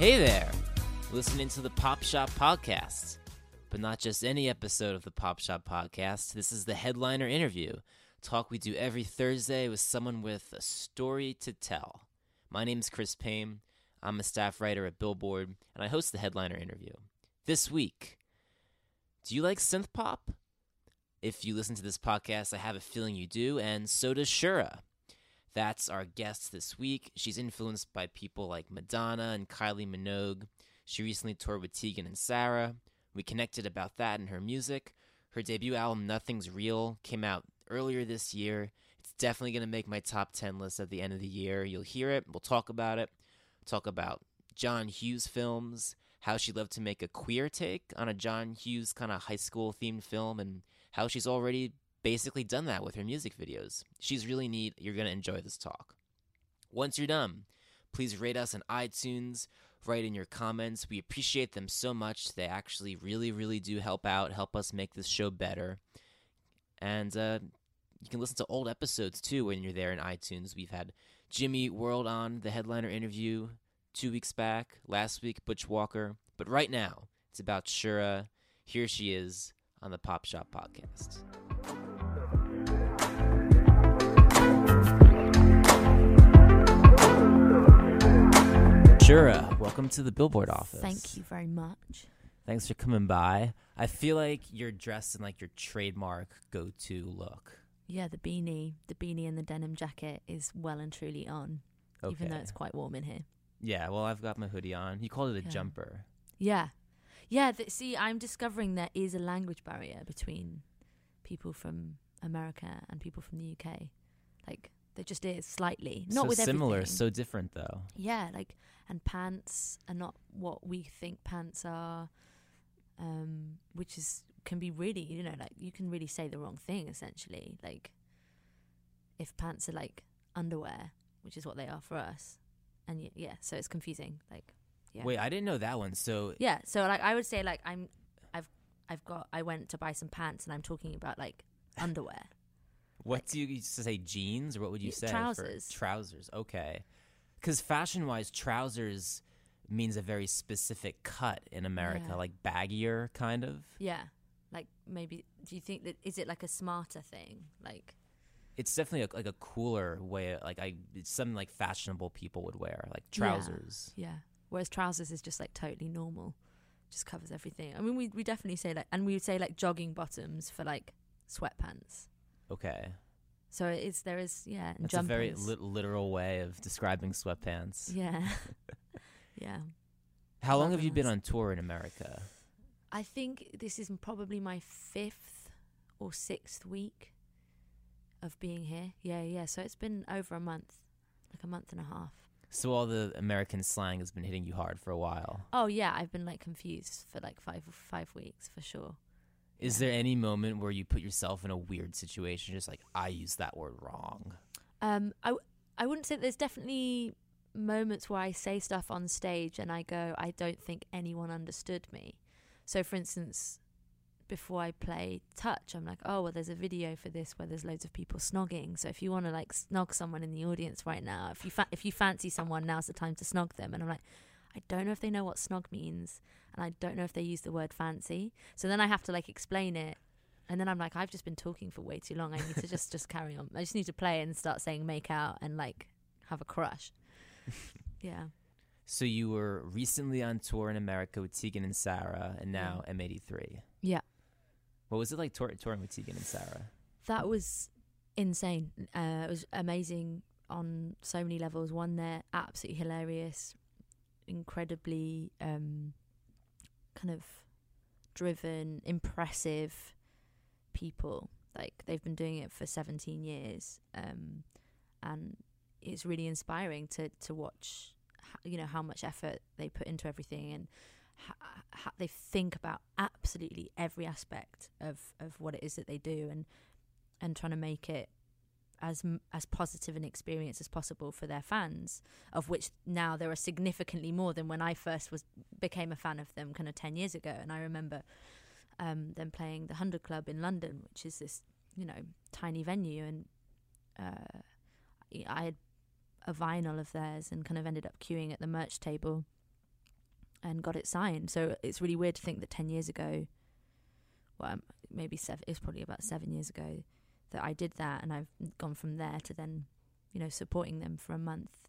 Hey there! Listening to the Pop Shop Podcast. But not just any episode of the Pop Shop Podcast. This is the headliner interview. Talk we do every Thursday with someone with a story to tell. My name is Chris Payne. I'm a staff writer at Billboard, and I host the headliner interview. This week, do you like synth pop? If you listen to this podcast, I have a feeling you do, and so does Shura. That's our guest this week. She's influenced by people like Madonna and Kylie Minogue. She recently toured with Tegan and Sara. We connected about that and her music. Her debut album, Nothing's Real, came out earlier this year. It's definitely going to make my top 10 list at the end of the year. You'll hear it. We'll talk about it. Talk about John Hughes films, how she loved to make a queer take on a John Hughes kind of high school themed film, and how she's already basically done that with her music videos. She's really neat. You're going to enjoy this talk. Once you're done, please rate us on iTunes, write in your comments. We appreciate them so much. They actually really, really do help out, help us make this show better. And uh, you can listen to old episodes too when you're there in iTunes. We've had Jimmy World on the headliner interview two weeks back, last week, Butch Walker. But right now, it's about Shura. Here she is on the Pop Shop Podcast. Shura, um, welcome to the Billboard office. Thank you very much. Thanks for coming by. I feel like you're dressed in like your trademark go-to look. Yeah, the beanie, the beanie and the denim jacket is well and truly on, okay. even though it's quite warm in here. Yeah, well, I've got my hoodie on. You called it a Yeah. jumper. Yeah, yeah. Th- see, I'm discovering there is a language barrier between people from America and people from the UK. Like there just is slightly, not so with similar, everything. so different though. yeah, like and pants are not what we think pants are, um, which is can be really you know like you can really say the wrong thing essentially. Like if pants are like underwear, which is what they are for us, and y- yeah, so it's confusing. Like yeah, Wait, I didn't know that one. So yeah. So like I would say like I'm, I've I've got I went to buy some pants and I'm talking about like underwear. What do you say? Jeans, or what would you say? for- trousers. trousers. Okay. Because fashion-wise, trousers means a very specific cut in America, Yeah. like baggier, kind of. Yeah, like maybe do you think that is it like a smarter thing? Like It's definitely a, like a cooler way. Like I, it's something like fashionable people would wear, like Yeah. trousers. Yeah. Whereas trousers is just like totally normal, just covers everything. I mean, we we definitely say like, and we would say like jogging bottoms for like sweatpants. Okay, So it's there is yeah, that's jumpers. a very lit- literal way of describing sweatpants. yeah, yeah. How long have you been on tour in America? I think this is probably my fifth or sixth week of being here. Yeah, yeah. So it's been over a month, like a month and a half. So all the American slang has been hitting you hard for a while. Oh yeah, I've been like confused for like five five weeks for sure. Is there any moment where you put yourself in a weird situation, just like I used that word wrong? Um, I w- I wouldn't say there's definitely moments where I say stuff on stage and I go, I don't think anyone understood me. So, for instance, before I play touch, I'm like, oh well, there's a video for this where there's loads of people snogging. So if you want to like snog someone in the audience right now, if you fa- if you fancy someone, now's the time to snog them. And I'm like, I don't know if they know what snog means, and I don't know if they use the word fancy. So then I have to like explain it. And then I'm like, I've just been talking for way too long. I need to just just carry on. I just need to play and start saying make out and like have a crush. yeah. So you were recently on tour in America with Tegan and Sara, and now M83. Yeah. What was it like tour- touring with Tegan and Sara? That was insane. Uh, it was amazing on so many levels. One, they're absolutely hilarious, incredibly um, kind of driven, impressive people. Like they've been doing it for 17 years, um, and it's really inspiring to to watch. You know how much effort they put into everything, and how they think about absolutely every aspect of of what it is that they do, and and trying to make it as as positive an experience as possible for their fans, of which now there are significantly more than when I first was became a fan of them, kind of ten years ago. And I remember um, them playing the Hundred Club in London, which is this you know tiny venue, and uh, I had a vinyl of theirs and kind of ended up queuing at the merch table and got it signed. So it's really weird to think that ten years ago, well, maybe seven. It's probably about seven years ago that I did that, and I've gone from there to then, you know, supporting them for a month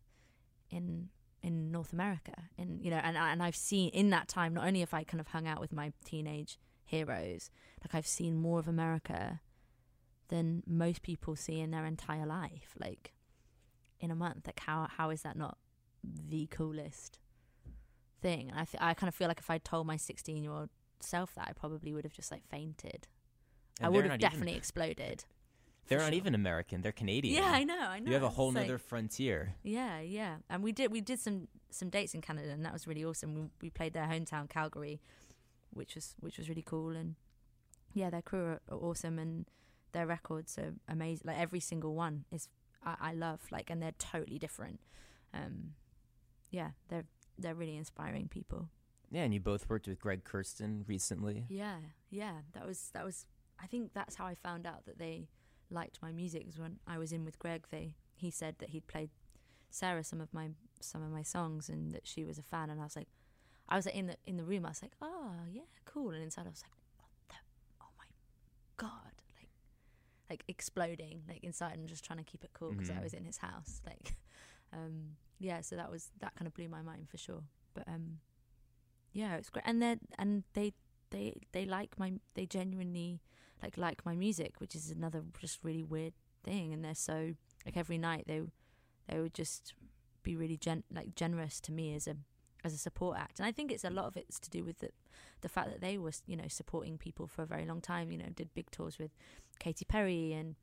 in in North America, and you know, and and I've seen in that time not only have I kind of hung out with my teenage heroes, like I've seen more of America than most people see in their entire life, like in a month. Like how how is that not the coolest thing? And I th- I kind of feel like if I told my 16 year old self that, I probably would have just like fainted. And I would have definitely even- exploded. They're not sure. even American; they're Canadian. Yeah, I know, I know. You have a whole It's like- nother frontier. Yeah, yeah. And we did we did some some dates in Canada and that was really awesome. We we played their hometown Calgary, which was which was really cool and yeah, their crew are, are awesome and their records are amazing. Like every single one is I, I love like and they're totally different. Um yeah, they're they're really inspiring people. Yeah, and you both worked with Greg Kurstin recently. Yeah, yeah. That was that was. I think that's how I found out that they liked my music. Was when I was in with Greg. They he said that he'd played Sara some of my some of my songs and that she was a fan. And I was like, I was like, in the in the room. I was like, oh yeah, cool. And inside I was like, what the? Oh my god! Like like exploding like inside and just trying to keep it cool because I Mhm. was in his house. Like um yeah. So that was that kind of blew my mind for sure. But um yeah, it's great. And they and they they they like my they genuinely like like my music, which is another just really weird thing. And they're so like every night they they would just be really gen like generous to me as a as a support act. And I think it's a lot of it's to do with the the fact that they were you know supporting people for a very long time. You know, did big tours with Katy Perry and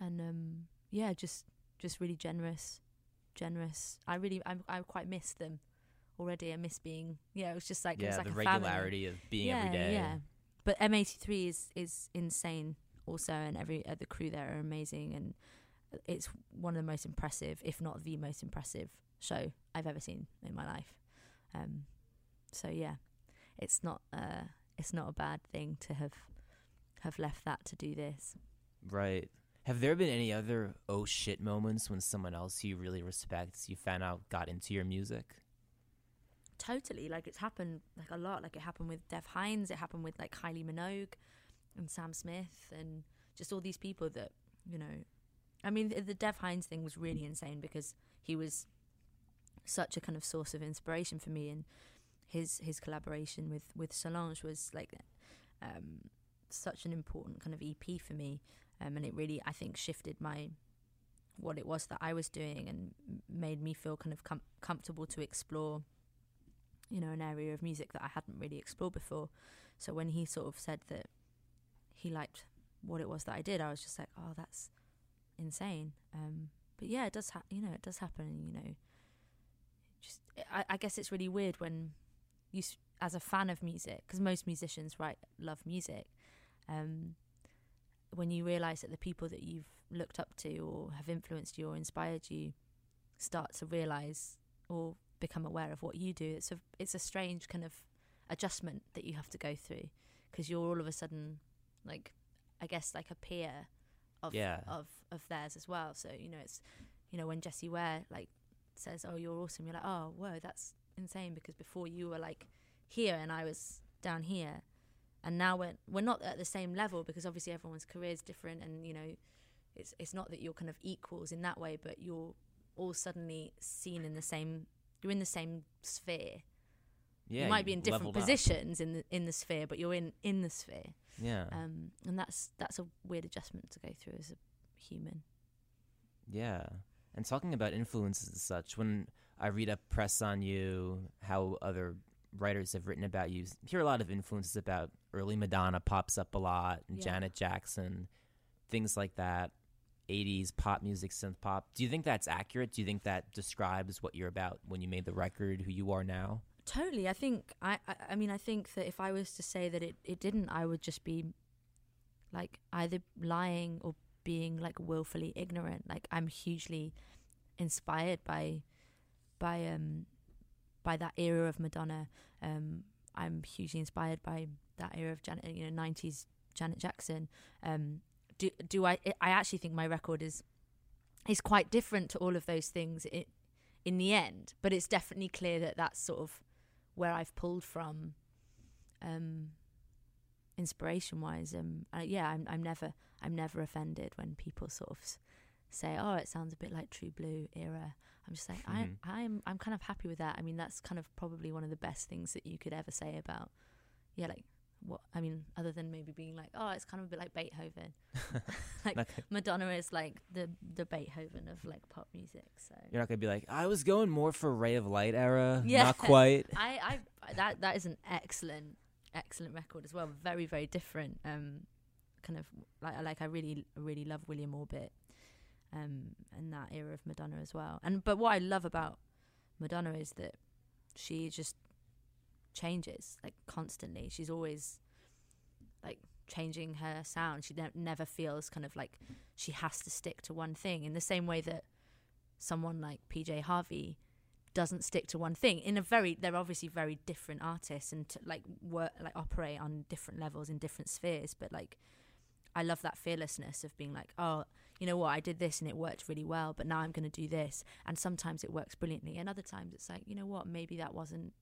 and um yeah, just just really generous, generous. I really I I quite miss them already. I miss being yeah. It was just like it was yeah, like the a family regularity of being yeah, every day. Yeah, but M83 is is insane also, and every uh, the crew there are amazing, and it's one of the most impressive, if not the most impressive show I've ever seen in my life. Um, so yeah, it's not uh, it's not a bad thing to have have left that to do this. Right. Have there been any other oh shit moments when someone else you really respect you found out got into your music? Totally, like it's happened like a lot. Like it happened with Dev Hynes, it happened with like Kylie Minogue and Sam Smith, and just all these people that you know. I mean, the, the Dev Hynes thing was really insane because he was such a kind of source of inspiration for me, and his his collaboration with with Solange was like um, such an important kind of EP for me, um, and it really I think shifted my what it was that I was doing and made me feel kind of com- comfortable to explore you know, an area of music that I hadn't really explored before. So when he sort of said that he liked what it was that I did, I was just like, oh, that's insane. Um, but yeah, it does, ha- you know, it does happen. You know, just I, I guess it's really weird when you, as a fan of music, because most musicians, right, love music. Um, when you realize that the people that you've looked up to or have influenced you or inspired you start to realize or become aware of what you do it's a it's a strange kind of adjustment that you have to go through because you're all of a sudden like I guess like a peer of Yeah. of of theirs as well. So you know it's you know when Jessie Ware like says, "Oh, you're awesome," you're like, "Oh, whoa, that's insane," because before you were like here and I was down here, and now we're we're not at the same level because obviously everyone's career is different, and you know it's it's not that you're kind of equals in that way, but you're all suddenly seen in the same. You're in the same sphere. Yeah, you might be in different leveled up. positions in the in the sphere, but you're in in the sphere. Yeah, Um, and that's that's a weird adjustment to go through as a human. yeah. And talking about influences and such, when I read up press on you, how other writers have written about you, hear a lot of influences about early Madonna pops up a lot, and Yeah. Janet Jackson, things like that. 80s pop music, synth pop. Do you think that's accurate? Do you think that describes what you're about when you made the record, who you are now? Totally. I think I, I I mean I think that if I was to say that it, it didn't, I would just be like either lying or being like willfully ignorant. Like I'm hugely inspired by by um by that era of Madonna. Um I'm hugely inspired by that era of Janet you know, nineties Janet Jackson. Um do do I I actually think my record is is quite different to all of those things in, in the end, but it's definitely clear that that's sort of where I've pulled from, um, inspiration wise. Um, yeah, I'm I'm never I'm never offended when people sort of s- say, "Oh, it sounds a bit like True Blue era." I'm just like, Mhm. I I'm I'm kind of happy with that. I mean, that's kind of probably one of the best things that you could ever say about, yeah, like what I mean, other than maybe being like, "Oh, it's kind of a bit like Beethoven." like Okay. Madonna is like the the Beethoven of like pop music. So You're not gonna be like, I was going more for Ray of Light era, Yeah. not quite. I, I that that is an excellent excellent record as well. Very very different. Um, kind of like like I really really love William Orbit, um, and that era of Madonna as well. And but what I love about Madonna is that she just changes like constantly. She's always like changing her sound. She ne- never feels kind of like she has to stick to one thing in the same way that someone like PJ Harvey doesn't stick to one thing in a very they're obviously very different artists and like work like operate on different levels in different spheres but like I love that fearlessness of being like oh you know what I did this and it worked really well but now I'm going to do this and sometimes it works brilliantly and other times it's like you know what maybe that wasn't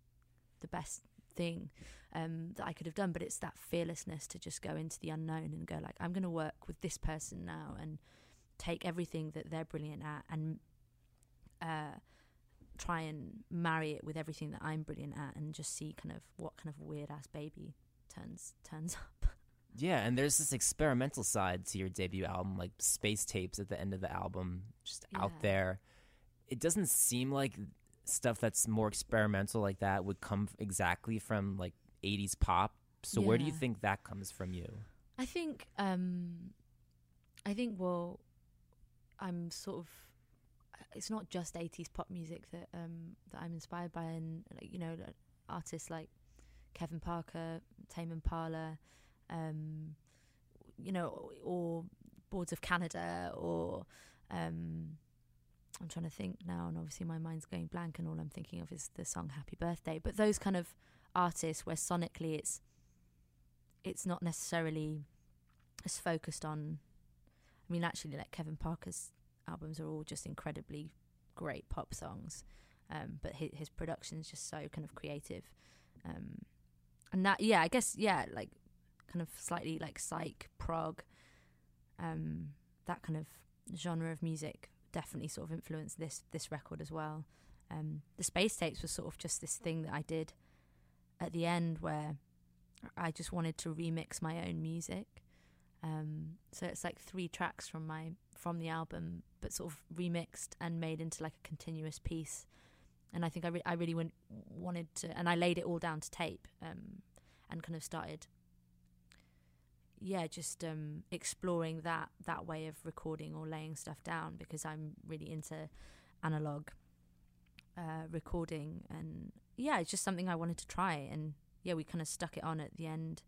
the best thing um, that I could have done but it's that fearlessness to just go into the unknown and go like I'm going to work with this person now and take everything that they're brilliant at and uh, try and marry it with everything that I'm brilliant at and just see kind of what kind of weird ass baby turns turns up. Yeah, and there's this experimental side to your debut album, like space tapes at the end of the album, just out there. It doesn't seem like stuff that's more experimental like that would come exactly from like 80s pop. So where do you think that comes from you? I think um I think well I'm sort of it's not just 80s pop music that um that I'm inspired by and like, you know artists like Kevin Parker, Tame Impala, um you know or Boards of Canada or um I'm trying to think now and obviously my mind's going blank and all I'm thinking of is the song Happy Birthday. But those kind of artists where sonically it's it's not necessarily as focused on I mean actually like Kevin Parker's albums are all just incredibly great pop songs um, but his, his production is just so kind of creative. Um, and that yeah I guess yeah like kind of slightly like psych prog um, that kind of genre of music definitely sort of influenced this this record as well um, the space tapes was sort of just this thing that I did at the end where I just wanted to remix my own music. Um, so it's like three tracks from my from the album, but sort of remixed and made into like a continuous piece. And I think I, re- I really went, wanted to, and I laid it all down to tape, um, and kind of started, yeah, just um, exploring that that way of recording or laying stuff down because I'm really into analog uh, recording, and yeah, it's just something I wanted to try and yeah, we kind of stuck it on at the end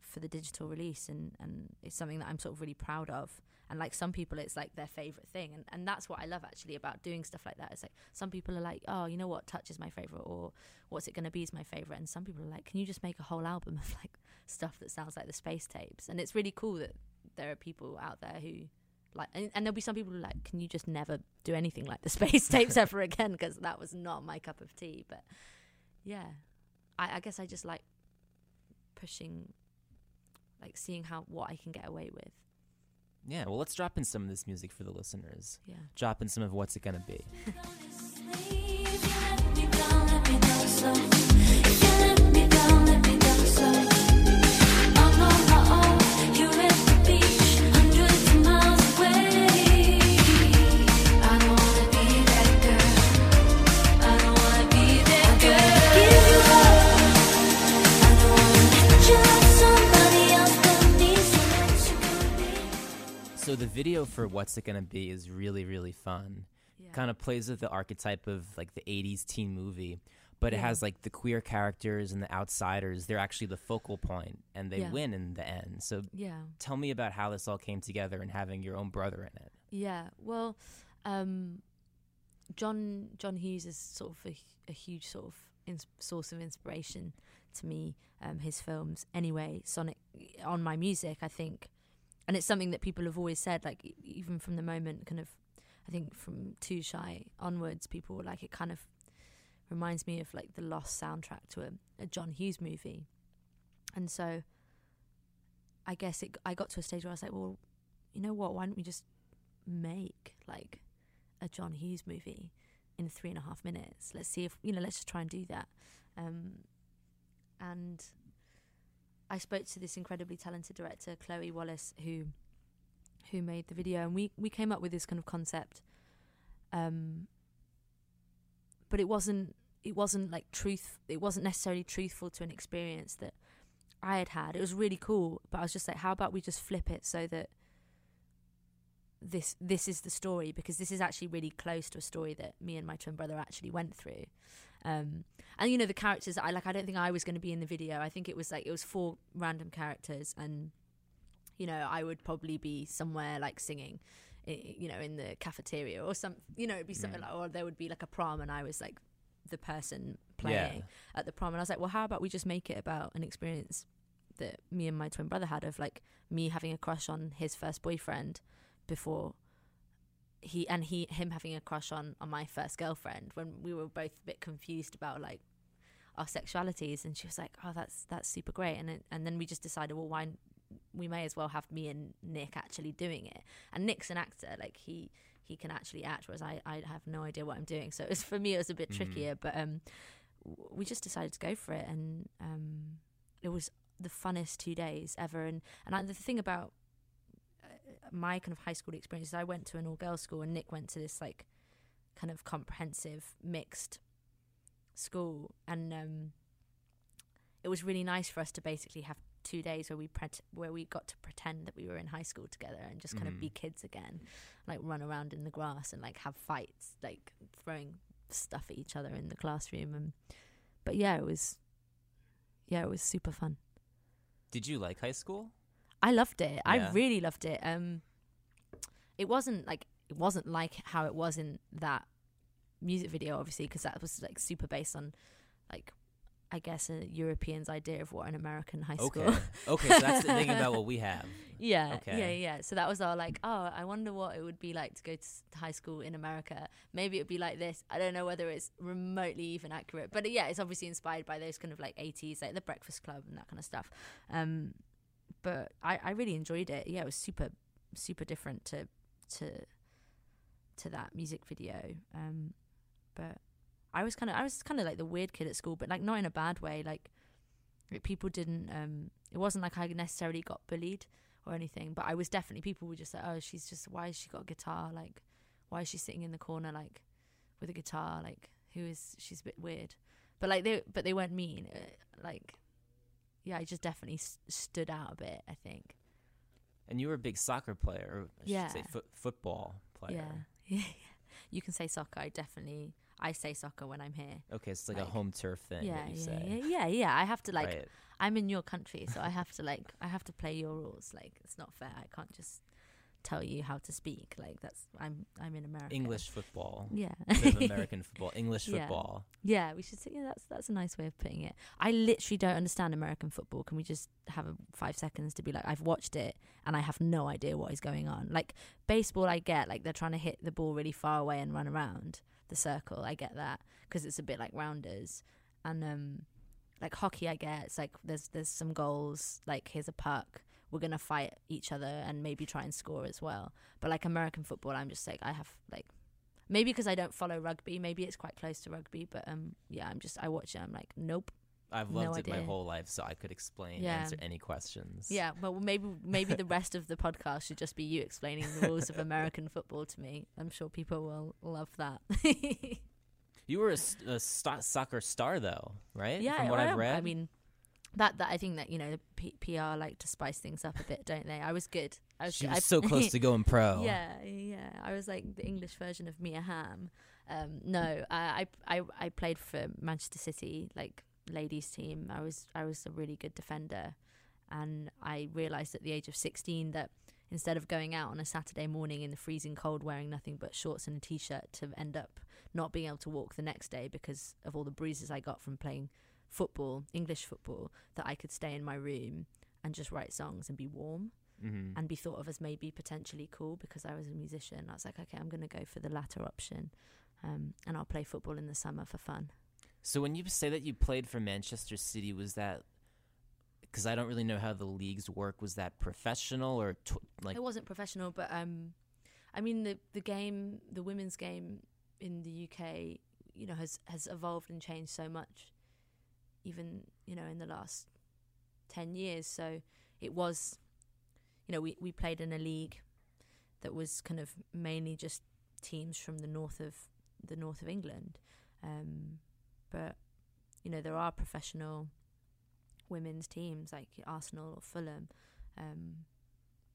for the digital release, and and it's something that I'm sort of really proud of. And like some people, it's like their favorite thing, and and that's what I love actually about doing stuff like that. It's like some people are like, oh, you know what, Touch is my favorite, or what's it going to be is my favorite, and some people are like, can you just make a whole album of like stuff that sounds like the space tapes? And it's really cool that there are people out there who like and, and there'll be some people who are like can you just never do anything like the space tapes ever again because that was not my cup of tea but yeah I, I guess i just like pushing like seeing how what i can get away with Yeah, well, let's drop in some of this music for the listeners. yeah Drop in some of what's it gonna be. So the video for what's it gonna be is really really fun. yeah Kind of plays with the archetype of like the '80s teen movie, but it has like the queer characters and the outsiders. They're actually the focal point, and they Yeah. win in the end. So yeah tell me about how this all came together and having your own brother in it. Yeah, well, um, John John Hughes is sort of a, a huge sort of ins- source of inspiration to me. Um, his films, anyway, Sonic on my music, I think, and it's something that people have always said. Like even from the moment, kind of, I think from Too Shy onwards, people were like it kind of reminds me of like the lost soundtrack to a, a John Hughes movie, and so. I guess it. I got to a stage where I was like, well, you know what? Why don't we just make like a John Hughes movie in three and a half minutes. Let's see if you know. Let's just try and do that. Um, and I spoke to this incredibly talented director, Chloe Wallace, who who made the video, and we we came up with this kind of concept. Um, but it wasn't it wasn't like truth. It wasn't necessarily truthful to an experience that I had had. It was really cool, but I was just like, how about we just flip it so that this this is the story because this is actually really close to a story that me and my twin brother actually went through. Um, and you know the characters I like. I don't think I was going to be in the video. I think it was like it was four random characters, and you know I would probably be somewhere like singing, you know, in the cafeteria or some. You know, it'd be something Mm. like, or there would be like a prom, and I was like the person playing Yeah. at the prom and I was like, well, how about we just make it about an experience that me and my twin brother had of like me having a crush on his first boyfriend before he and he him having a crush on on my first girlfriend when we were both a bit confused about like our sexualities. And she was like oh that's that's super great. And it, and then we just decided well why we may as well have me and Nick actually doing it. And Nick's an actor. Like he he can actually act whereas I, I have no idea what I'm doing. So it was for me it was a bit Mhm. trickier. But um we just decided to go for it. And um it was the funnest two days ever. And and I, the thing about my kind of high school experience is I went to an all girls school and Nick went to this like kind of comprehensive mixed school and um it was really nice for us to basically have two days where we pret- where we got to pretend that we were in high school together and just kind of be Mhm. kids again like run around in the grass and like have fights like throwing stuff at each other in the classroom and but yeah it was yeah it was super fun Did you like high school? I loved it. I really loved it. Um, it wasn't like it wasn't like how it was in that music video, obviously, because that was like super based on, like, I guess a European's idea of what an American high school. Okay. okay, so that's the thing about what we have. yeah, Okay. yeah, yeah. So that was our like, oh, I wonder what it would be like to go to high school in America. Maybe it'd be like this. I don't know whether it's remotely even accurate, but yeah, it's obviously inspired by those kind of like 80s, like the Breakfast Club and that kind of stuff. Um, but I, I really enjoyed it. Yeah, it was super, super different to to to that music video. Um, but I was kind of I was kind of like the weird kid at school, but like not in a bad way. Like, people didn't. Um, it wasn't like I necessarily got bullied or anything, but I was definitely people were just like, oh, she's just why has she got a guitar? Like, why is she sitting in the corner like with a guitar? Like, who is she's a bit weird? But like they but they weren't mean. Uh, like, yeah, I just definitely s- stood out a bit. I think. And you were a big soccer player, or I Yeah. should say foot football player. Yeah. Yeah. You can say soccer. I definitely I say soccer when I'm here. Okay, so it's like, Like, a home turf thing. yeah, that you yeah, say. yeah, yeah, yeah. I have to like. right. I'm in your country, so I have to like. I have to play your rules. Like it's not fair. I can't just tell you how to speak. Like that's. I'm. I'm in America. English football. Yeah. American football. English Yeah. football. Yeah, we should say yeah, that's that's a nice way of putting it. I literally don't understand American football. Can we just have a five seconds to be like, I've watched it and I have no idea what is going on. Like baseball, I get like they're trying to hit the ball really far away and run around the circle. I get that because it's a bit like rounders, and um, like hockey, I get it's like there's there's some goals. Like here's a puck. We're gonna fight each other and maybe try and score as well. But like American football, I'm just like I have like maybe because I don't follow rugby. Maybe it's quite close to rugby, but um, yeah, I'm just I watch it. I'm like, nope. I've No loved it my whole life, so I could explain, Yeah. answer any questions. Yeah, well, maybe maybe the rest of the podcast should just be you explaining the rules of American football to me. I'm sure people will love that. You were a sto- soccer star, though, right? yeah, From what I I've read. I mean, that that I think that you know P- PR like to spice things up a bit, don't they? I was good. I was. she was I- so close to going pro. Yeah, yeah. I was like the English version of Mia Hamm. Um, no, I, I I played for Manchester City, like ladies team. I was I was a really good defender, and I realised at the age of sixteen that instead of going out on a Saturday morning in the freezing cold wearing nothing but shorts and a t-shirt to end up not being able to walk the next day because of all the bruises I got from playing football, English football, that I could stay in my room and just write songs and be warm hmm and be thought of as maybe potentially cool because I was a musician. I was like, okay, I'm going to go for the latter option, um, and I'll play football in the summer for fun. So when you say that you played for Manchester City, was that because I don't really know how the leagues work? Was that professional or t- like? it wasn't professional, but um, I mean the the game, the women's game in the UK, you know, has has evolved and changed so much, even you know in the last ten years. So it was, you know, we we played in a league that was kind of mainly just teams from the north of the north of England, um, but you know there are professional women's teams like Arsenal or Fulham. Um,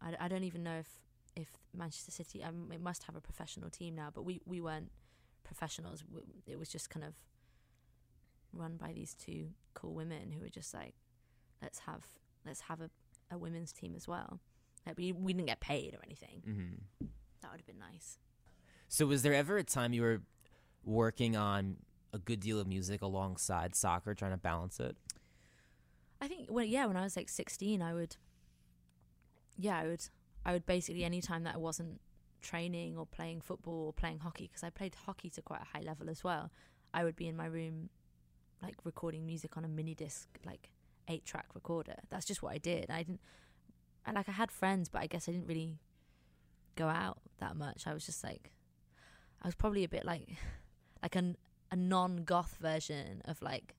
I, I don't even know if if Manchester City um, it must have a professional team now, but we we weren't professionals. It was just kind of run by these two cool women who were just like, let's have let's have a, a women's team as well. Like we we didn't get paid or anything. hmm That would have been nice. So was there ever a time you were working on a good deal of music alongside soccer, trying to balance it? I think well yeah, when I was like sixteen I would yeah, I would I would basically any time that I wasn't training or playing football or playing hockey because I played hockey to quite a high level as well. I would be in my room like recording music on a mini disc like 8 track recorder. That's just what I did. I didn't I like I had friends but I guess I didn't really go out that much. I was just like I was probably a bit like like a a non-goth version of like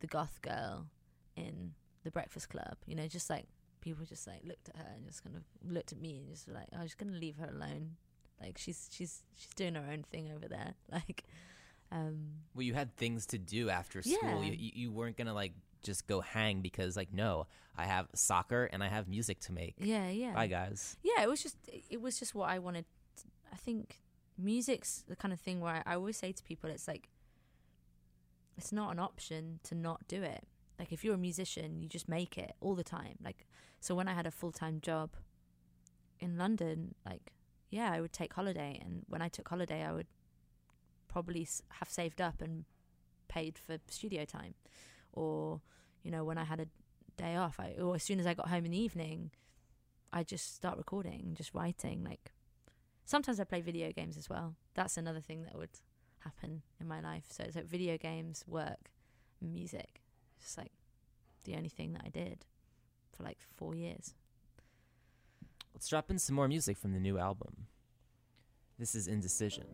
the goth girl in the Breakfast Club. You know, just like people just like looked at her and just kind of looked at me and just like, oh, "I'm just gonna leave her alone. Like she's she's she's doing her own thing over there." Like, um, Well, you had things to do after school. Yeah. You, you weren't gonna like just go hang because like no, I have soccer and I have music to make. yeah, yeah, Bye guys. yeah. It was just it was just what I wanted. I think music's the kind of thing where I, I always say to people, it's like it's not an option to not do it. Like if you're a musician, you just make it all the time. Like so when I had a full-time job in London, like yeah, I would take holiday and when I took holiday, I would probably have saved up and paid for studio time. Or, you know, when I had a day off, I or as soon as I got home in the evening, I just start recording, just writing like sometimes I play video games as well. That's another thing that would happen in my life. So it's like video games, work, music. It's just like the only thing that I did for like four years. Let's drop in some more music from the new album. This is Indecision.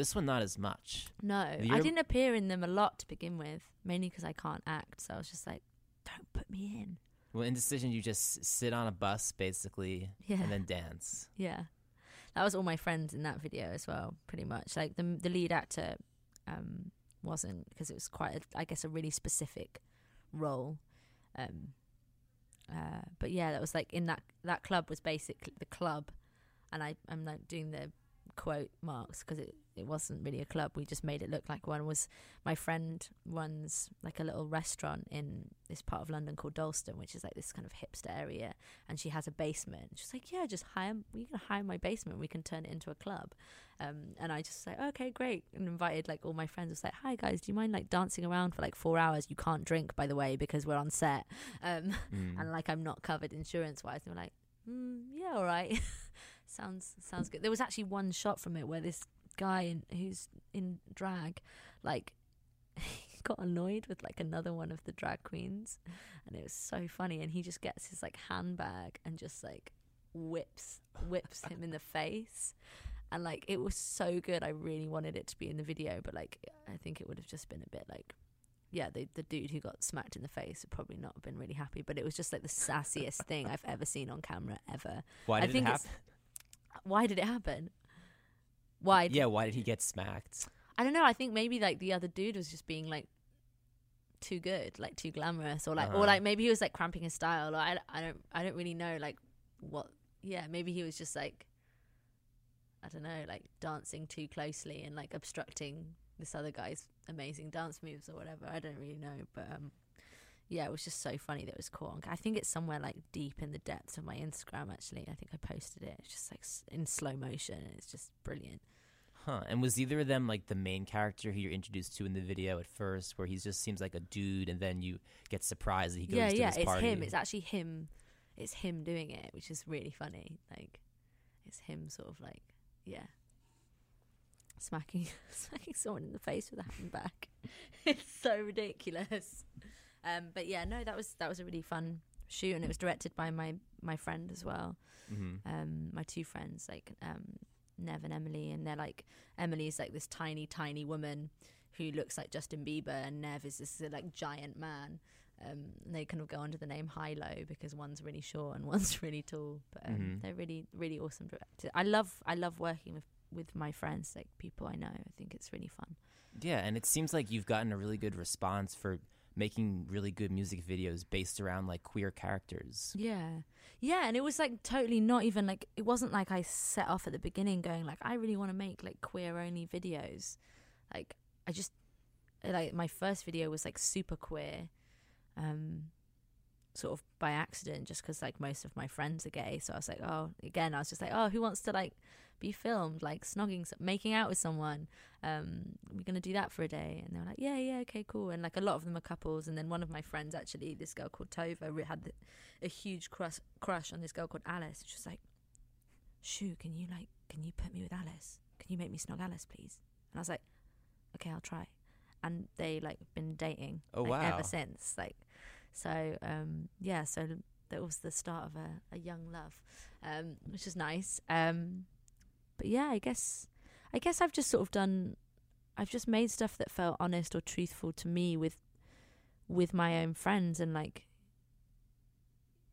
This one not as much. No, I You're- didn't appear in them a lot to begin with, mainly because I can't act. So I was just like, don't put me in. Well, Indecision, you just sit on a bus basically, Yeah. and then dance. Yeah, that was all my friends in that video as well, pretty much. Like the the lead actor um, wasn't because it was quite, a, I guess, a really specific role. Um, uh, but yeah, that was like in that that club was basically the club, and I I'm like doing the quote marks because it it wasn't really a club. We just made it look like one. Was my friend runs like a little restaurant in this part of London called Dalston, which is like this kind of hipster area, and she has a basement. She's like, yeah, just hire. We can hire my basement. We can turn it into a club. Um, and I just like, okay, great, and invited like all my friends. Was like, hi guys, do you mind like dancing around for like four hours? You can't drink, by the way, because we're on set. Um, Mm. and like I'm not covered insurance wise. And we're like, mm, yeah, all right, sounds sounds good. There was actually one shot from it where this guy in, who's in drag, like, he got annoyed with like another one of the drag queens, and it was so funny. And he just gets his like handbag and just like whips whips him in the face. And like it was so good, I really wanted it to be in the video, but like I think it would have just been a bit like yeah, the the dude who got smacked in the face would probably not have been really happy. But it was just like the sassiest thing I've ever seen on camera ever. Why did it think it's- happen? Why did it happen? Why? Yeah, why did he get smacked? I don't know. I think maybe like the other dude was just being like too good, like too glamorous, or like, Uh-huh. or like maybe he was like cramping his style. Or I, I don't, I don't really know like what. Yeah, maybe he was just like, I don't know, like dancing too closely and like obstructing this other guy's amazing dance moves or whatever. I don't really know, but um, yeah, it was just so funny that it was caught. I think it's somewhere like deep in the depths of my Instagram. Actually, I think I posted it. It's just like in slow motion, and it's just brilliant. Huh. And was either of them like the main character who you're introduced to in the video at first, where he just seems like a dude, and then you get surprised that he goes yeah, to yeah, this it's him. It's actually him. It's him doing it, which is really funny. Like, it's him sort of like, yeah, smacking, smacking someone in the face with a handbag. it's so ridiculous. Um, but yeah, no, that was that was a really fun shoot, and it was directed by my my friend as well. hmm Um, my two friends, like um, Nev and Emily, and they're like Emily's like this tiny, tiny woman who looks like Justin Bieber, and Nev is this like giant man. Um, and they kind of go under the name High Low because one's really short and one's really tall. But um, Mhm. they're really, really awesome directors. I love, I love working with with my friends, like people I know. I think it's really fun. Yeah, and it seems like you've gotten a really good response for making really good music videos based around like queer characters. Yeah. Yeah, and it was like totally not even like it wasn't like I set off at the beginning going like I really want to make like queer only videos. Like I just like my first video was like super queer. Um sort of by accident just cuz like most of my friends are gay, so I was like, oh, again, I was just like, oh, who wants to like be filmed like snogging making out with someone um we're gonna do that for a day and they were like yeah yeah okay cool and like a lot of them are couples and then one of my friends actually this girl called tova had the, a huge crush crush on this girl called Alice. She was like, "Shoo, can you like, can you put me with Alice? Can you make me snog Alice, please?" And I was like, "Okay, I'll try." And they like been dating Oh, like, wow. ever since. Like, so um, yeah, so that was the start of a, a young love, um, which is nice. Um, but yeah, I guess I guess I've just sort of done. I've just made stuff that felt honest or truthful to me with with my own friends and like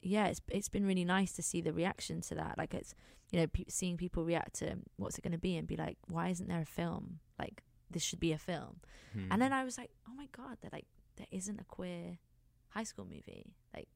yeah, it's it's been really nice to see the reaction to that. Like it's you know pe- seeing people react to what's it going to be and be like, why isn't there a film? Like this should be a film. Hmm. And then I was like, oh my god, that like there isn't a queer high school movie like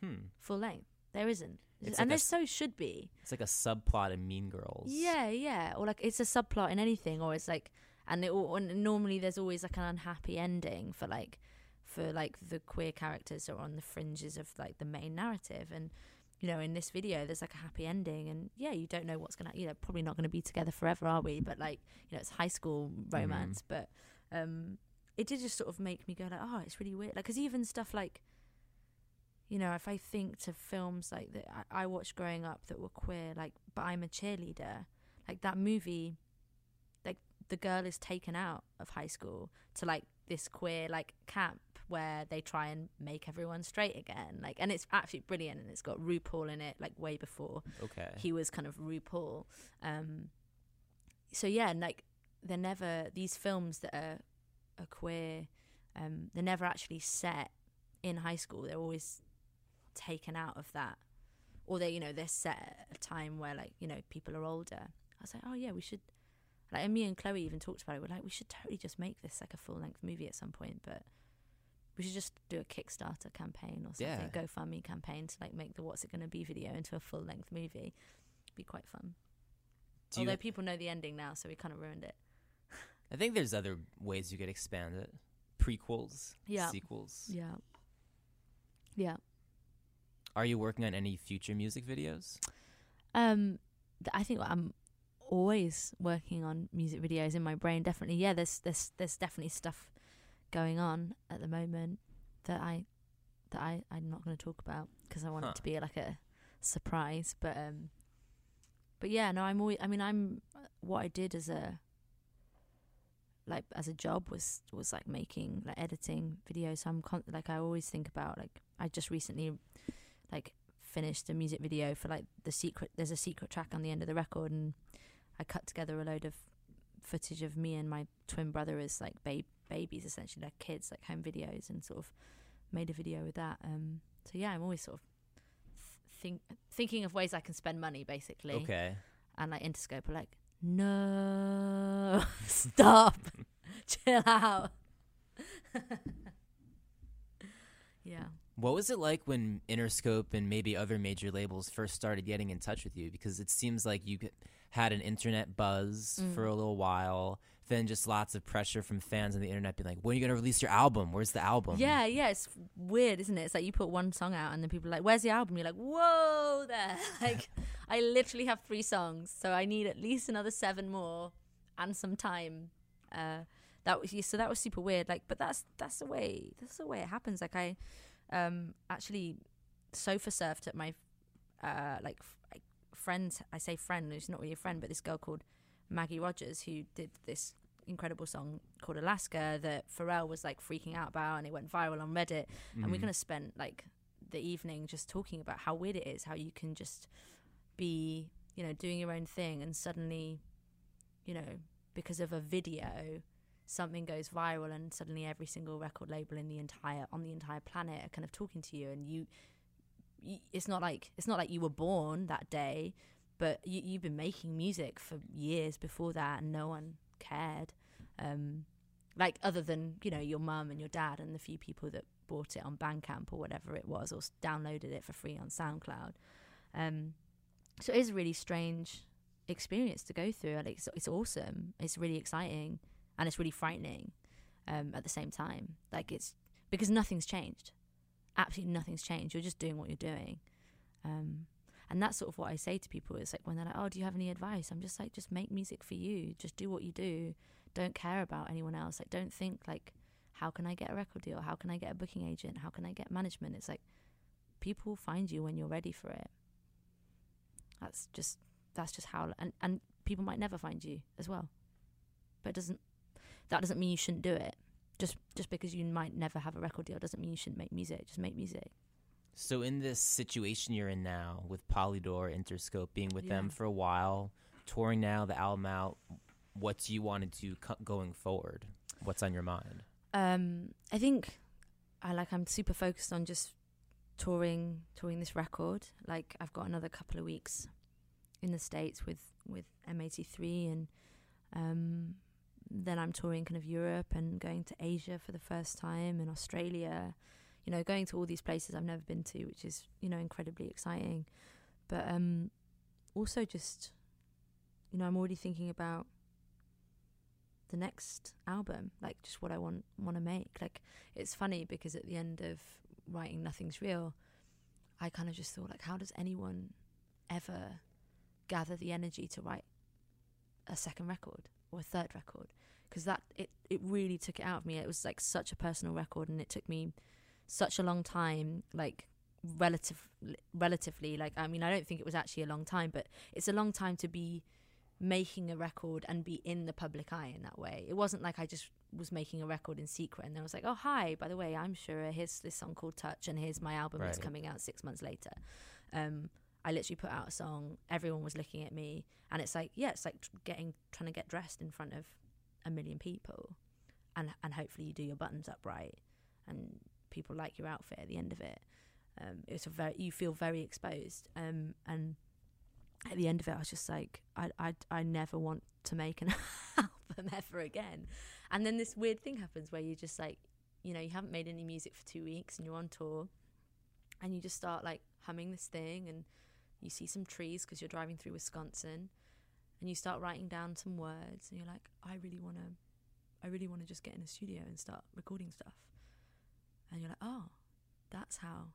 hmm. full length. There isn't, It's and like there so should be. It's like a subplot in Mean Girls. Yeah, yeah, or like it's a subplot in anything, or it's like, and it and normally there's always like an unhappy ending for like, for like the queer characters are on the fringes of like the main narrative, and you know in this video there's like a happy ending, and yeah, you don't know what's gonna, you know, probably not gonna be together forever, are we? But like, you know, it's high school romance, but um, it did just sort of make me go like, oh, it's really weird, like, because even stuff like. You know, if I think to films like that I, I watched growing up that were queer, like "But I'm a Cheerleader," like that movie like the girl is taken out of high school to like this queer like camp where they try and make everyone straight again like and it's absolutely brilliant and it's got RuPaul in it like way before Okay. he was kind of RuPaul um so yeah and like they're never these films that are are queer. Um, they're never actually set in high school. They're always taken out of that, or they you know they're set at a time where like you know people are older. I was like, oh yeah, we should. Like and me and Chloe even talked about it. We're like, we should totally just make this like a full length movie at some point, but we should just do a Kickstarter campaign or something, Yeah. GoFundMe campaign to like make the what's it going to be video into a full length movie. Be quite fun. Do you, Although people know the ending now, so we kind of ruined it. I think there's other ways you could expand it. Prequels, Yeah. sequels. Yeah. Yeah. Are you working on any future music videos? Um, th- I think I'm always working on music videos in my brain. Definitely, yeah. There's there's there's definitely stuff going on at the moment that I that I I'm not going to talk about because I want Huh. it to be like a surprise. But um, but yeah, no, I'm always. I mean, I'm what I did as a like as a job was was like making like editing videos. So I'm con- like I always think about like I just recently like finished a music video for like the secret there's a secret track on the end of the record and I cut together a load of footage of me and my twin brother as like ba- babies essentially like kids like home videos and sort of made a video with that um so yeah I'm always sort of think thinking of ways I can spend money basically. Okay. and like Interscope are like no stop. Chill out. Yeah What was it like when Interscope and maybe other major labels first started getting in touch with you? Because it seems like you had an internet buzz Mm. for a little while, then just lots of pressure from fans on the internet being like, when are you going to release your album? Where's the album? Yeah, yeah, it's weird, isn't it? It's like you put one song out and then people are like, "Where's the album?" You're like, "Whoa, there!" like, I literally have three songs, so I need at least another seven more and some time. Uh, that was so that was super weird. Like, but that's that's the way that's the way it happens. Like, I um actually sofa surfed at my uh like f- like friends. I say friend, who's not really a friend, but this girl called Maggie Rogers who did this incredible song called Alaska that Pharrell was like freaking out about and it went viral on Reddit and we're gonna spend like the evening just talking about how weird it is how you can just be you know doing your own thing and suddenly you know because of a video something goes viral and suddenly every single record label in the entire on the entire planet are kind of talking to you and you, you it's not like it's not like you were born that day but you, you've been making music for years before that and no one cared. Um like other than you know your mum and your dad and the few people that bought it on Bandcamp or whatever it was or downloaded it for free on SoundCloud. Um so it is a really strange experience to go through like it's, it's awesome. It's really exciting and it's really frightening um at the same time like it's because nothing's changed absolutely nothing's changed you're just doing what you're doing um and that's sort of what I say to people. It's like when they're like, "Oh, do you have any advice?" I'm just like, "Just make music for you. Just do what you do. Don't care about anyone else. Like, don't think like, how can I get a record deal? How can I get a booking agent? How can I get management?" It's like people find you when you're ready for it. That's just that's just how and and people might never find you as well. But it doesn't that doesn't mean you shouldn't do it. Just just because you might never have a record deal doesn't mean you shouldn't make music. Just make music. So in this situation you're in now with Polydor, Interscope, being with them for a while, touring now, the album out, what do you want to do co- going forward? What's on your mind? um i think i like i'm super focused on just touring touring this record like i've got another couple of weeks in the states with with m83 and um then i'm touring kind of europe and going to asia for the first time and australia you know going to all these places i've never been to which is you know incredibly exciting. But um also just you know i'm already thinking about the next album like just what i want want to make. Like it's funny because at the end of writing nothing's real i kind of just thought like how does anyone ever gather the energy to write a second record or a third record because that it it really took it out of me it was like such a personal record and it took me such a long time like relative relatively like i mean i don't think it was actually a long time but it's a long time to be making a record and be in the public eye in that way. It wasn't like I just was making a record in secret and then I was like, oh, hi, by the way, I'm Shura here's this song called Touch and here's my album that's coming out six months later. Um, I literally put out a song, everyone was looking at me, and it's like, yeah, it's like tr- getting, trying to get dressed in front of a million people, and and hopefully you do your buttons up right, and people like your outfit at the end of it. Um, it's a very you feel very exposed, um, and at the end of it, I was just like, I I I never want to make an album ever again. And then this weird thing happens where you just like, you know, you haven't made any music for two weeks and you're on tour, and you just start like humming this thing, and you see some trees because you're driving through Wisconsin, and you start writing down some words, and you're like, I really want to, I really want to just get in a studio and start recording stuff, and you're like, oh, that's how,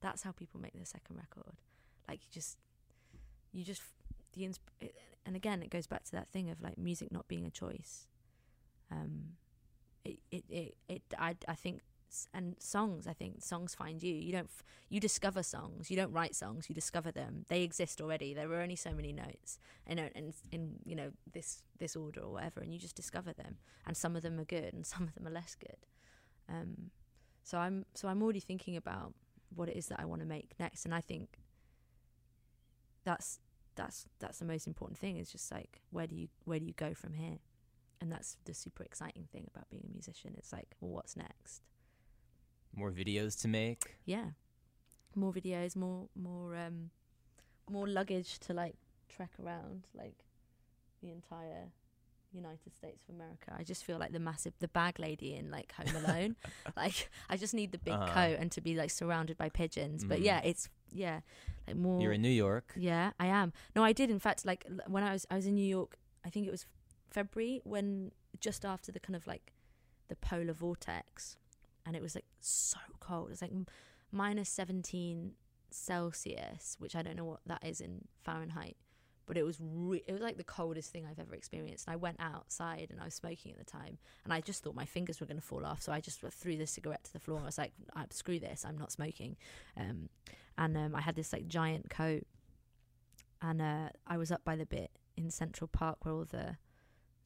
that's how people make their second record, like you just, you just the insp- and again it goes back to that thing of like music not being a choice. Um it it it, it I, I think and songs i think. Songs find you. You don't you discover songs. You don't write songs. You discover them. They exist already. There are only so many notes. In in, in you know this this order or whatever and you just discover them. And some of them are good and some of them are less good. Um so i'm so i'm already thinking about what it is that i want to make next. And i think that's that's that's the most important thing is just like where do you where do you go from here? And that's the super exciting thing about being a musician. It's like well what's next more videos to make yeah more videos more more um more luggage to like trek around like the entire United States of America. I just feel like the massive the bag lady in like Home Alone. like I just need the big Uh-huh. coat and to be like surrounded by pigeons. But Mhm. yeah, it's yeah, like more you're in new york Yeah, I am. No, I did. In fact, like l- when I was I was in New York, I think it was February when just after the kind of like the polar vortex, and it was like so cold. It was like minus seventeen Celsius, which I don't know what that is in Fahrenheit, but it was re- it was like the coldest thing I've ever experienced. And I went outside and I was smoking at the time, and I just thought my fingers were going to fall off, so I just threw the cigarette to the floor. I was like, "Ah, "Screw this! I'm not smoking." Um, and um, I had this like giant coat, and uh, I was up by the bit in Central Park where all the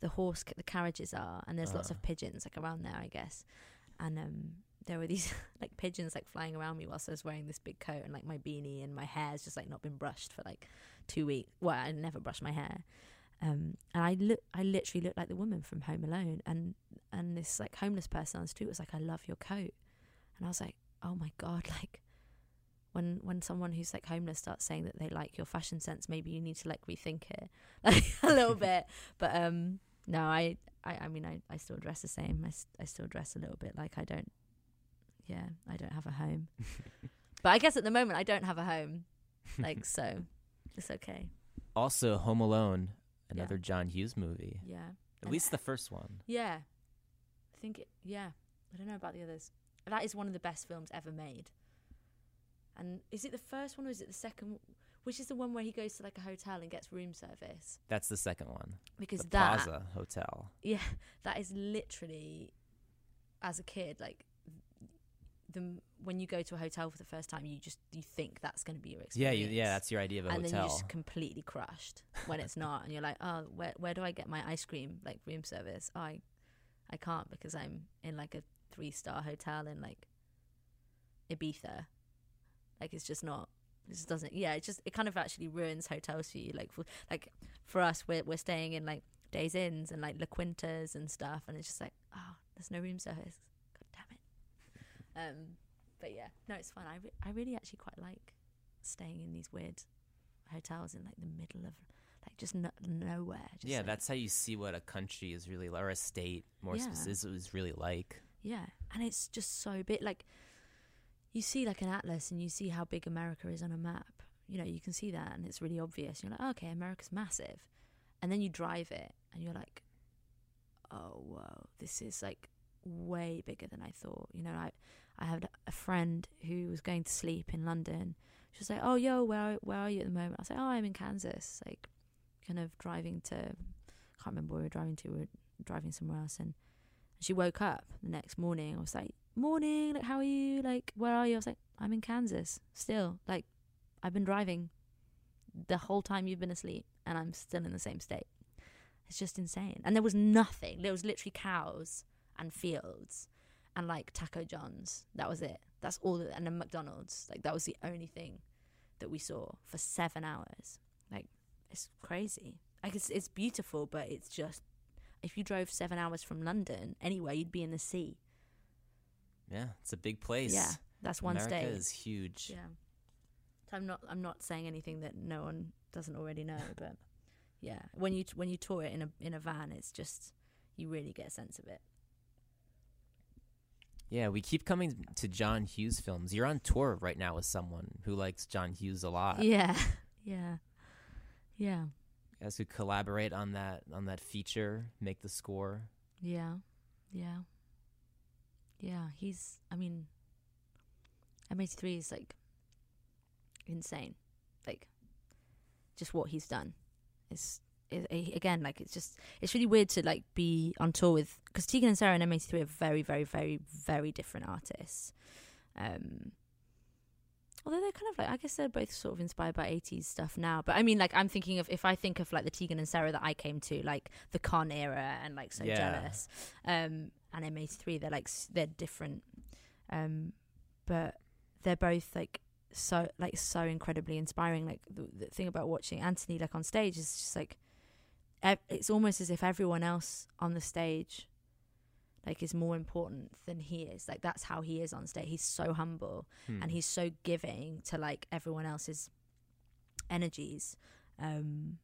the horse the carriages are, and there's lots Uh. of pigeons like around there, I guess. And um, there were these like pigeons like flying around me whilst I was wearing this big coat and like my beanie and my hair's just like not been brushed for like two weeks. Well, I never brush my hair. Um, and I look, I literally looked like the woman from Home Alone, and and this like homeless person on the street was like, "I love your coat," and I was like, "Oh my god!" Like when when someone who's like homeless starts saying that they like your fashion sense, maybe you need to like rethink it like a little bit. But um, no, I, I, I mean, I, I still dress the same. I, s- I still dress a little bit like I don't. Yeah, I don't have a home. but I guess at the moment I don't have a home, like so, it's okay. also home alone another john hughes movie Yeah, at And- least the first one yeah. I think it, yeah. I don't know about the others. That is one of the best films ever made. And is it the first one or is it the second? Which is the one where he goes to like a hotel and gets room service? that's the second one Because the that plaza hotel Yeah, that is literally, as a kid, like the when you go to a hotel for the first time, you just you think that's going to be your yeah experience. you, yeah that's your idea of a and then hotel you're just completely crushed when it's not, and you're like, oh, where where do I get my ice cream like room service? Oh, I I can't because I'm in like a three star hotel in like Ibiza. Like it's just not. It just doesn't. Yeah, it just it kind of actually ruins hotels for you. Like for like for us, we're we're staying in like Days Inns and like La Quintas and stuff, and it's just like, oh, there's no room service. God damn it. Um, but yeah, no, it's fun. I re- I really actually quite like staying in these weird hotels in like the middle of like just no- nowhere. Just yeah like- that's how you see what a country is really like or a state more Yeah. specific is really like Yeah, and it's just so big. Like you see like an atlas, and you see how big America is on a map. You know, you can see that, and it's really obvious. You're like, oh, okay, America's massive, and then you drive it, and you're like, oh, whoa, this is like way bigger than I thought. You know, I I had a friend who was going to sleep in London. She was like, oh, yo, where where are you at the moment? I was like, oh, I'm in Kansas, like kind of driving to. I Can't remember where we were driving to. We were driving somewhere else, and she woke up the next morning. I was like, "Morning, like how are you? Like where are you?" I was like, "I'm in Kansas still. Like I've been driving the whole time you've been asleep, and I'm still in the same state. It's just insane." And there was nothing. There was literally cows and fields and like Taco John's. That was it. That's all. That, and then McDonald's. Like that was the only thing that we saw for seven hours. Like it's crazy. Like it's it's beautiful, but it's just if you drove seven hours from London anywhere, you'd be in the sea. Yeah, it's a big place. Yeah, that's one America state. is huge. Yeah. So I'm not I'm not saying anything that no one doesn't already know, but yeah, when you when you tour it in a in a van, it's just you really get a sense of it. Yeah, we keep coming to John Hughes films. You're on tour right now with someone who likes John Hughes a lot. yeah, yeah, yeah, You guys who collaborate on that on that feature, make the score. yeah, yeah, yeah. He's I mean, M83 is like insane, like just what he's done is. Is, again, like it's just it's really weird to like be on tour with because Tegan and Sara and M83 are very, very, very, very different artists. Um, although they're kind of like I guess they're both sort of inspired by 80s stuff now. But I mean, like I'm thinking of if I think of like the Tegan and Sara that I came to, like the Con era and like So Yeah. Jealous, um, and M83, they're like they're different, um, but they're both like so like so incredibly inspiring. Like the, the thing about watching Anthony like on stage is just like ev- it's almost as if everyone else on the stage like is more important than he is like that's how he is on stage he's so humble Hmm. and he's so giving to like everyone else's energies um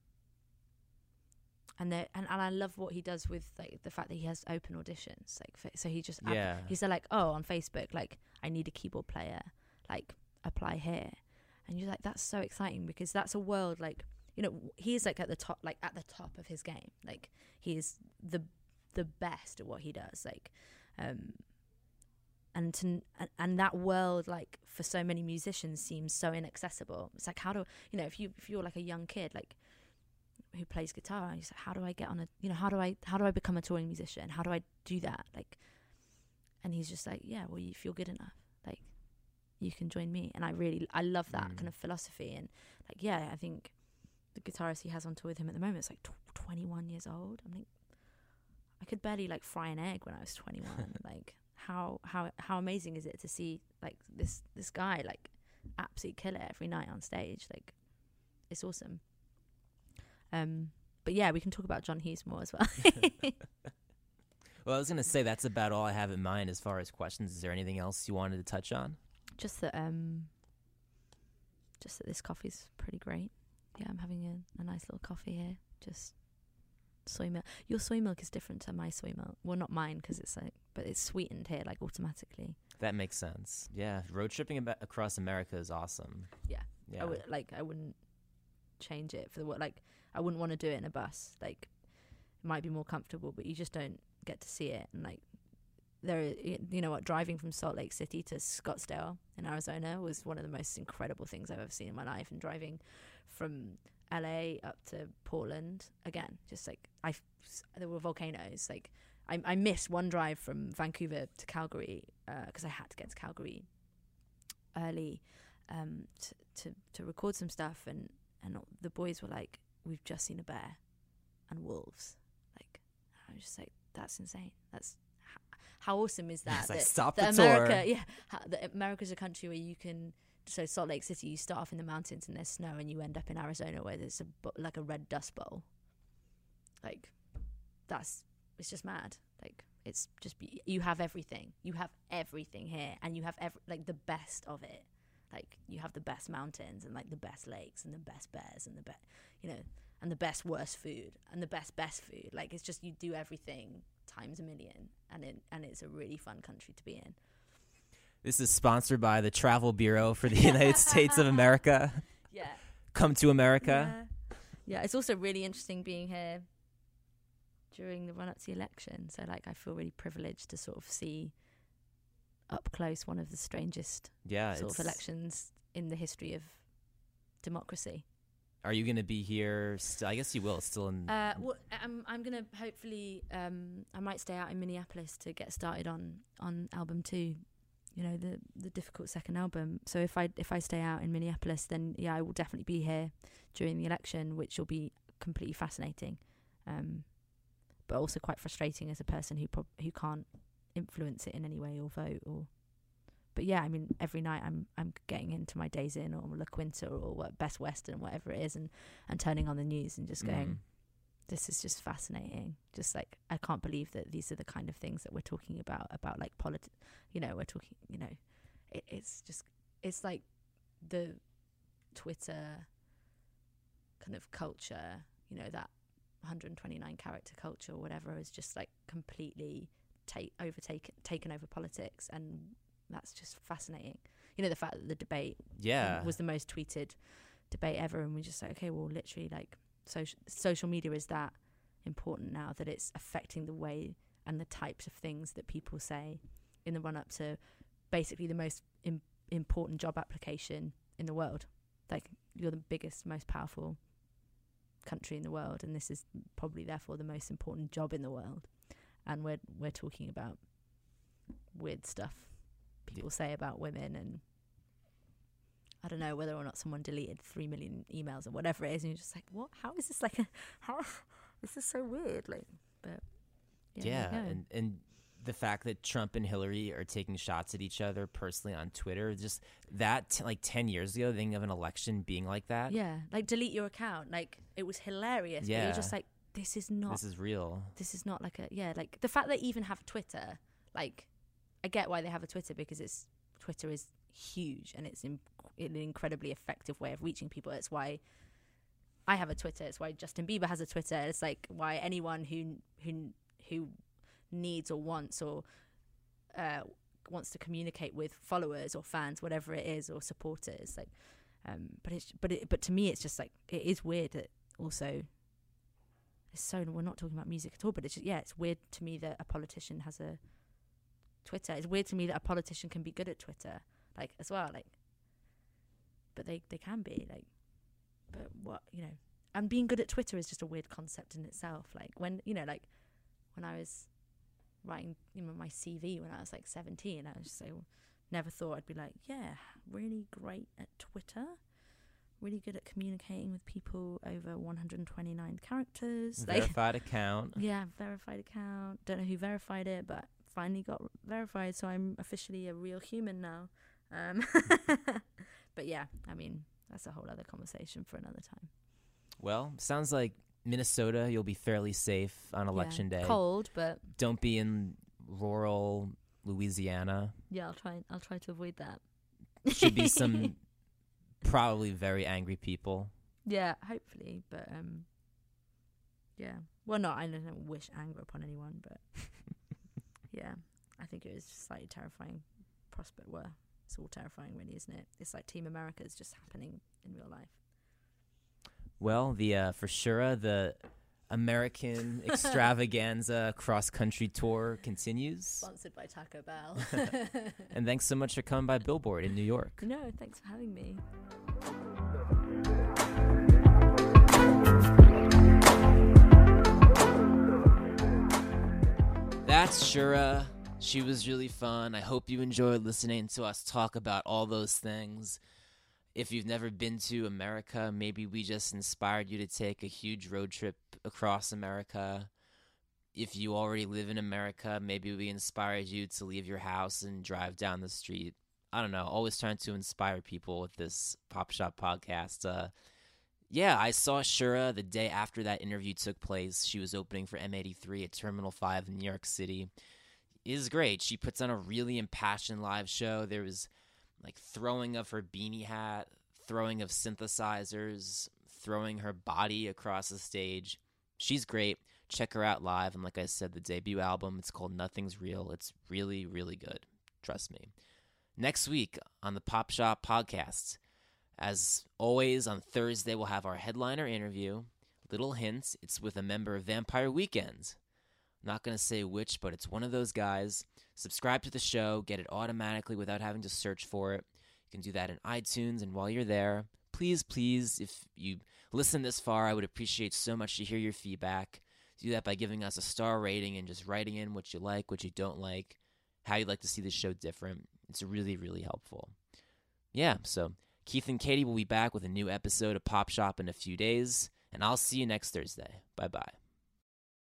and and, and I love what he does with like the fact that he has open auditions like so he just Yeah. he's there like oh on Facebook like I need a keyboard player like apply here and you're like that's so exciting because that's a world like you know he's like at the top like at the top of his game like he is the the best at what he does like um and to and, and that world like for so many musicians seems so inaccessible it's like how do you know if you if you're like a young kid like who plays guitar and you're like how do i get on a you know how do i how do i become a touring musician? How do i do that? Like and he's just like yeah well if you're good enough like you can join me. And i really i love that Mm. kind of philosophy. And like yeah i think the guitarist he has on tour with him at the moment is like tw- 21 years old. I'm like i could barely like fry an egg when i was 21 like how how how amazing is it to see like this this guy like absolutely kill it every night on stage? Like it's awesome um but yeah we can talk about john hughes more as well Well, I was gonna say that's about all I have in mind as far as questions. Is there anything else you wanted to touch on? just that um just that this coffee's pretty great yeah i'm having a, a nice little coffee here just soy milk your soy milk is different to my soy milk well not mine because it's like but it's sweetened here like automatically That makes sense. Yeah, road tripping aba- across America is awesome. Yeah. Yeah. I would like I wouldn't change it for the like I wouldn't want to do it in a bus. Like it might be more comfortable, but you just don't get to see it. And like there, you know what, driving from Salt Lake City to Scottsdale in Arizona was one of the most incredible things I've ever seen in my life. And driving from LA up to Portland again, just like I, there were volcanoes. Like I, I missed one drive from Vancouver to Calgary because I had to get to Calgary early um, to, to to record some stuff, and and the boys were like, "We've just seen a bear and wolves." Like, I was just like, "That's insane. That's how awesome is that?" It's like, that, stop that the America, tour. yeah, how, that America's a country where you can. So Salt Lake City, you start off in the mountains and there's snow, and you end up in Arizona where there's a like a red dust bowl. Like, that's it's just mad. Like it's just be, you have everything. You have everything here, and you have every like the best of it. Like you have the best mountains and like the best lakes and the best bears and the best, you know, and the best worst food and the best best food. Like it's just you do everything times a million, and it and it's a really fun country to be in. This is sponsored by the Travel Bureau for the United States of America. Yeah. Come to America. Yeah. yeah, it's also really interesting being here during the run up to the election. So like I feel really privileged to sort of see up close one of the strangest Yeah. sort of elections in the history of democracy. Are you going to be here? St- I guess you will. Still in. Uh, well, I'm I'm gonna hopefully um, I might stay out in Minneapolis to get started on on album two. You know the the difficult second album. So if I if I stay out in Minneapolis, then yeah, I will definitely be here during the election, which will be completely fascinating, um, but also quite frustrating as a person who prob- who can't influence it in any way or vote or. But yeah, I mean, every night I'm I'm getting into my Days Inn or La Quinta or what Best Western, whatever it is, and and turning on the news and just going, Mhm. this is just fascinating. Just like I can't believe that these are the kind of things that we're talking about about like politics. You know, we're talking. You know, it, it's just it's like the Twitter kind of culture. You know that 129 character culture or whatever is just like completely take overtaken taken over politics, and that's just fascinating. You know, the fact that the debate Yeah. Um, was the most tweeted debate ever, and we're just like, okay, well, literally, like social social media is that important now that it's affecting the way and the types of things that people say in the run up to basically the most Im- important job application in the world. Like you're the biggest, most powerful country in the world, and this is probably therefore the most important job in the world. And we're we're talking about weird stuff people say about women and I don't know whether or not someone deleted three million emails or whatever it is, and you're just like, what? How is this like a? How this is so weird. Like, but yeah, Yeah, there you go. and and the fact that Trump and Hillary are taking shots at each other personally on Twitter, just that t- like ten years ago, thing of an election being like that. yeah, like delete your account. Like it was hilarious. but Yeah. you're just like, this is not. this is real. this is not like a yeah like the fact they even have Twitter. Like, I get why they have a Twitter because it's Twitter is huge and it's in, an incredibly effective way of reaching people. It's why I have a Twitter. It's why Justin Bieber has a Twitter. It's like why anyone who who who needs or wants or uh, wants to communicate with followers or fans, whatever it is, or supporters. Like, um, but it's but it, but to me, it's just like it is weird that also. It's so we're not talking about music at all, but it's just, yeah, it's weird to me that a politician has a Twitter. It's weird to me that a politician can be good at Twitter, like as well, like. But they they can be like, but what you know, and being good at Twitter is just a weird concept in itself. Like when you know, like when I was writing you know my CV when I was like 17 I was like never thought I'd be like yeah really great at Twitter really good at communicating with people over 129 characters Verified account. yeah verified account don't know who verified it but finally got verified so I'm officially a real human now um but yeah I mean that's a whole other conversation for another time Well, sounds like Minnesota, you'll be fairly safe on election yeah. day. cold but Don't be in rural Louisiana. yeah I'll try I'll try to avoid that Should be some probably very angry people. Yeah, hopefully, but um, yeah. Well, not I don't wish anger upon anyone, but yeah, I think it is slightly terrifying prospect. Well, it's all terrifying, really, isn't it? It's like Team America is just happening in real life. Well, the uh, for sure the American extravaganza cross country tour continues. Sponsored by Taco Bell. And thanks so much for coming by Billboard in New York. no, thanks for having me. That's Shura. She was really fun. I hope you enjoyed listening to us talk about all those things. If you've never been to America, maybe we just inspired you to take a huge road trip across America. If you already live in America, maybe we inspired you to leave your house and drive down the street. I don't know. Always trying to inspire people with this Pop Shop podcast. Uh, yeah, I saw Shura the day after that interview took place. She was opening for M83 at Terminal 5 in New York City. It is great. She puts on a really impassioned live show. There was like throwing of her beanie hat, throwing of synthesizers, throwing her body across the stage. She's great. Check her out live. And like I said, the debut album, it's called Nothing's Real. It's really, really good. Trust me. Next week on the Pop Shop podcast, as always, on Thursday, we'll have our headliner interview. Little hints it's with a member of Vampire Weekend. Not going to say which, but it's one of those guys. Subscribe to the show, get it automatically without having to search for it. You can do that in iTunes, and while you're there, please, please, if you listen this far, I would appreciate so much to hear your feedback. Do that by giving us a star rating and just writing in what you like, what you don't like, how you'd like to see the show different. It's really, really helpful. Yeah, so Keith and Katie will be back with a new episode of Pop Shop in a few days, and I'll see you next Thursday. Bye bye.